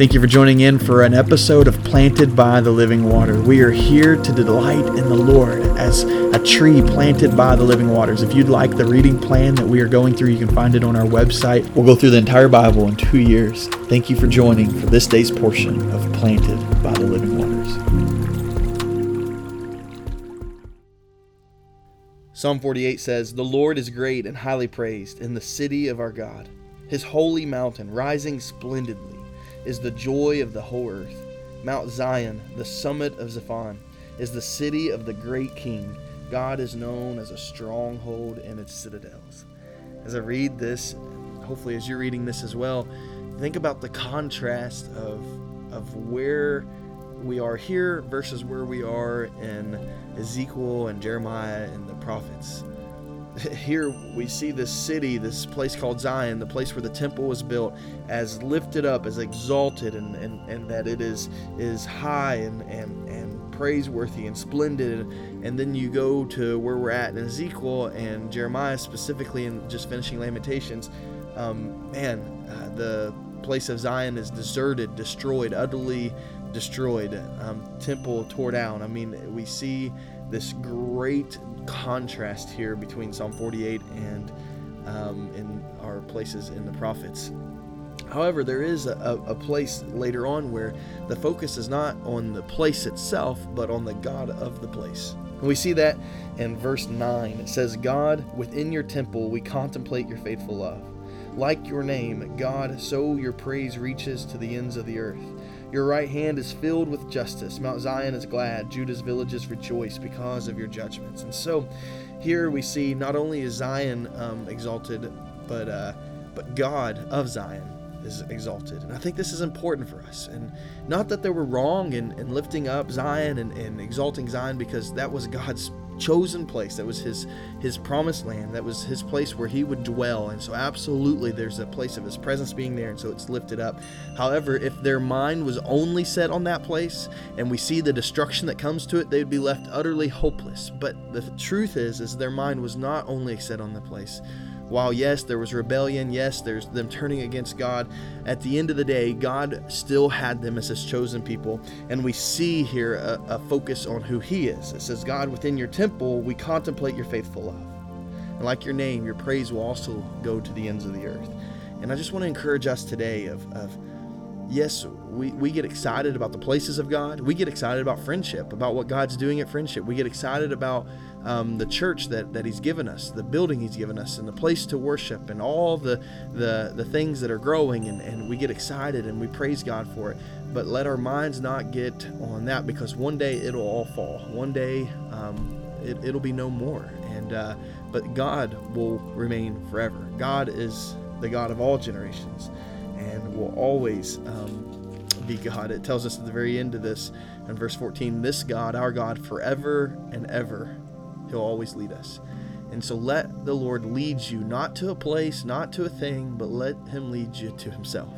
Thank you for joining in for an episode of Planted by the Living Water. We are here to delight in the Lord as a tree planted by the living waters. If you'd like the reading plan that we are going through, you can find it on our website. We'll go through the entire Bible in two years. Thank you for joining for this day's portion of Planted by the Living Waters. Psalm 48 says, The Lord is great and highly praised in the city of our God, his holy mountain rising splendidly is the joy of the whole earth. Mount Zion, the summit of Zaphon, is the city of the great king. God is known as a stronghold in its citadels. As I read this, hopefully as you're reading this as well, think about the contrast of of where we are here versus where we are in Ezekiel and Jeremiah and the prophets. here we see this city, this place called Zion, the place where the temple was built, as lifted up, as exalted, and, and, and that it is is high and, and, and praiseworthy and splendid. And then you go to where we're at in Ezekiel and Jeremiah specifically, and just finishing Lamentations. Um, man, uh, the place of Zion is deserted, destroyed, utterly destroyed, um, temple tore down. I mean, we see this great contrast here between Psalm 48 and um, in our places in the prophets. However, there is a, a, place later on where the focus is not on the place itself, but on the God of the place. And we see that in verse 9. It says, God, within your temple we contemplate your faithful love. Like your name, God, so your praise reaches to the ends of the earth. Your right hand is filled with justice. Mount Zion is glad. Judah's villages rejoice because of your judgments. And so here we see not only is Zion um, exalted, but, uh, but God of Zion is exalted. And I think this is important for us. And not that they were wrong in, in lifting up Zion and, and exalting Zion, because that was God's chosen place. That was his his promised land. That was his place where he would dwell. And so absolutely there's a place of his presence being there and so it's lifted up. However, if their mind was only set on that place and we see the destruction that comes to it, they would be left utterly hopeless. But the truth is is their mind was not only set on the place while yes, there was rebellion, yes, there's them turning against God, at the end of the day, God still had them as his chosen people. And we see here a, a focus on who he is. It says, God, within your we contemplate your faithful love. And like your name, your praise will also go to the ends of the earth. And I just want to encourage us today of, of yes, we, we get excited about the places of God. We get excited about friendship, about what God's doing at friendship. We get excited about um, the church that, that He's given us, the building He's given us, and the place to worship, and all the, the, the things that are growing. And, and we get excited and we praise God for it. But let our minds not get on that because one day it'll all fall. One day um, it, it'll be no more. And uh, but God will remain forever. God is the God of all generations and will always um, be God. It tells us at the very end of this, in verse 14, this God, our God, forever and ever, He'll always lead us. And so let the Lord lead you, not to a place, not to a thing, but let Him lead you to Himself.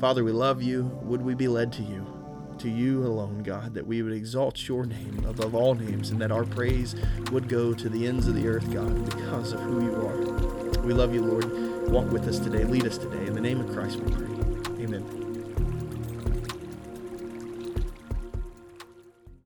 Father, we love you. Would we be led to you? To you alone, God, that we would exalt your name above all names and that our praise would go to the ends of the earth, God, because of who you are. We love you, Lord. Walk with us today. Lead us today. In the name of Christ we pray. Amen.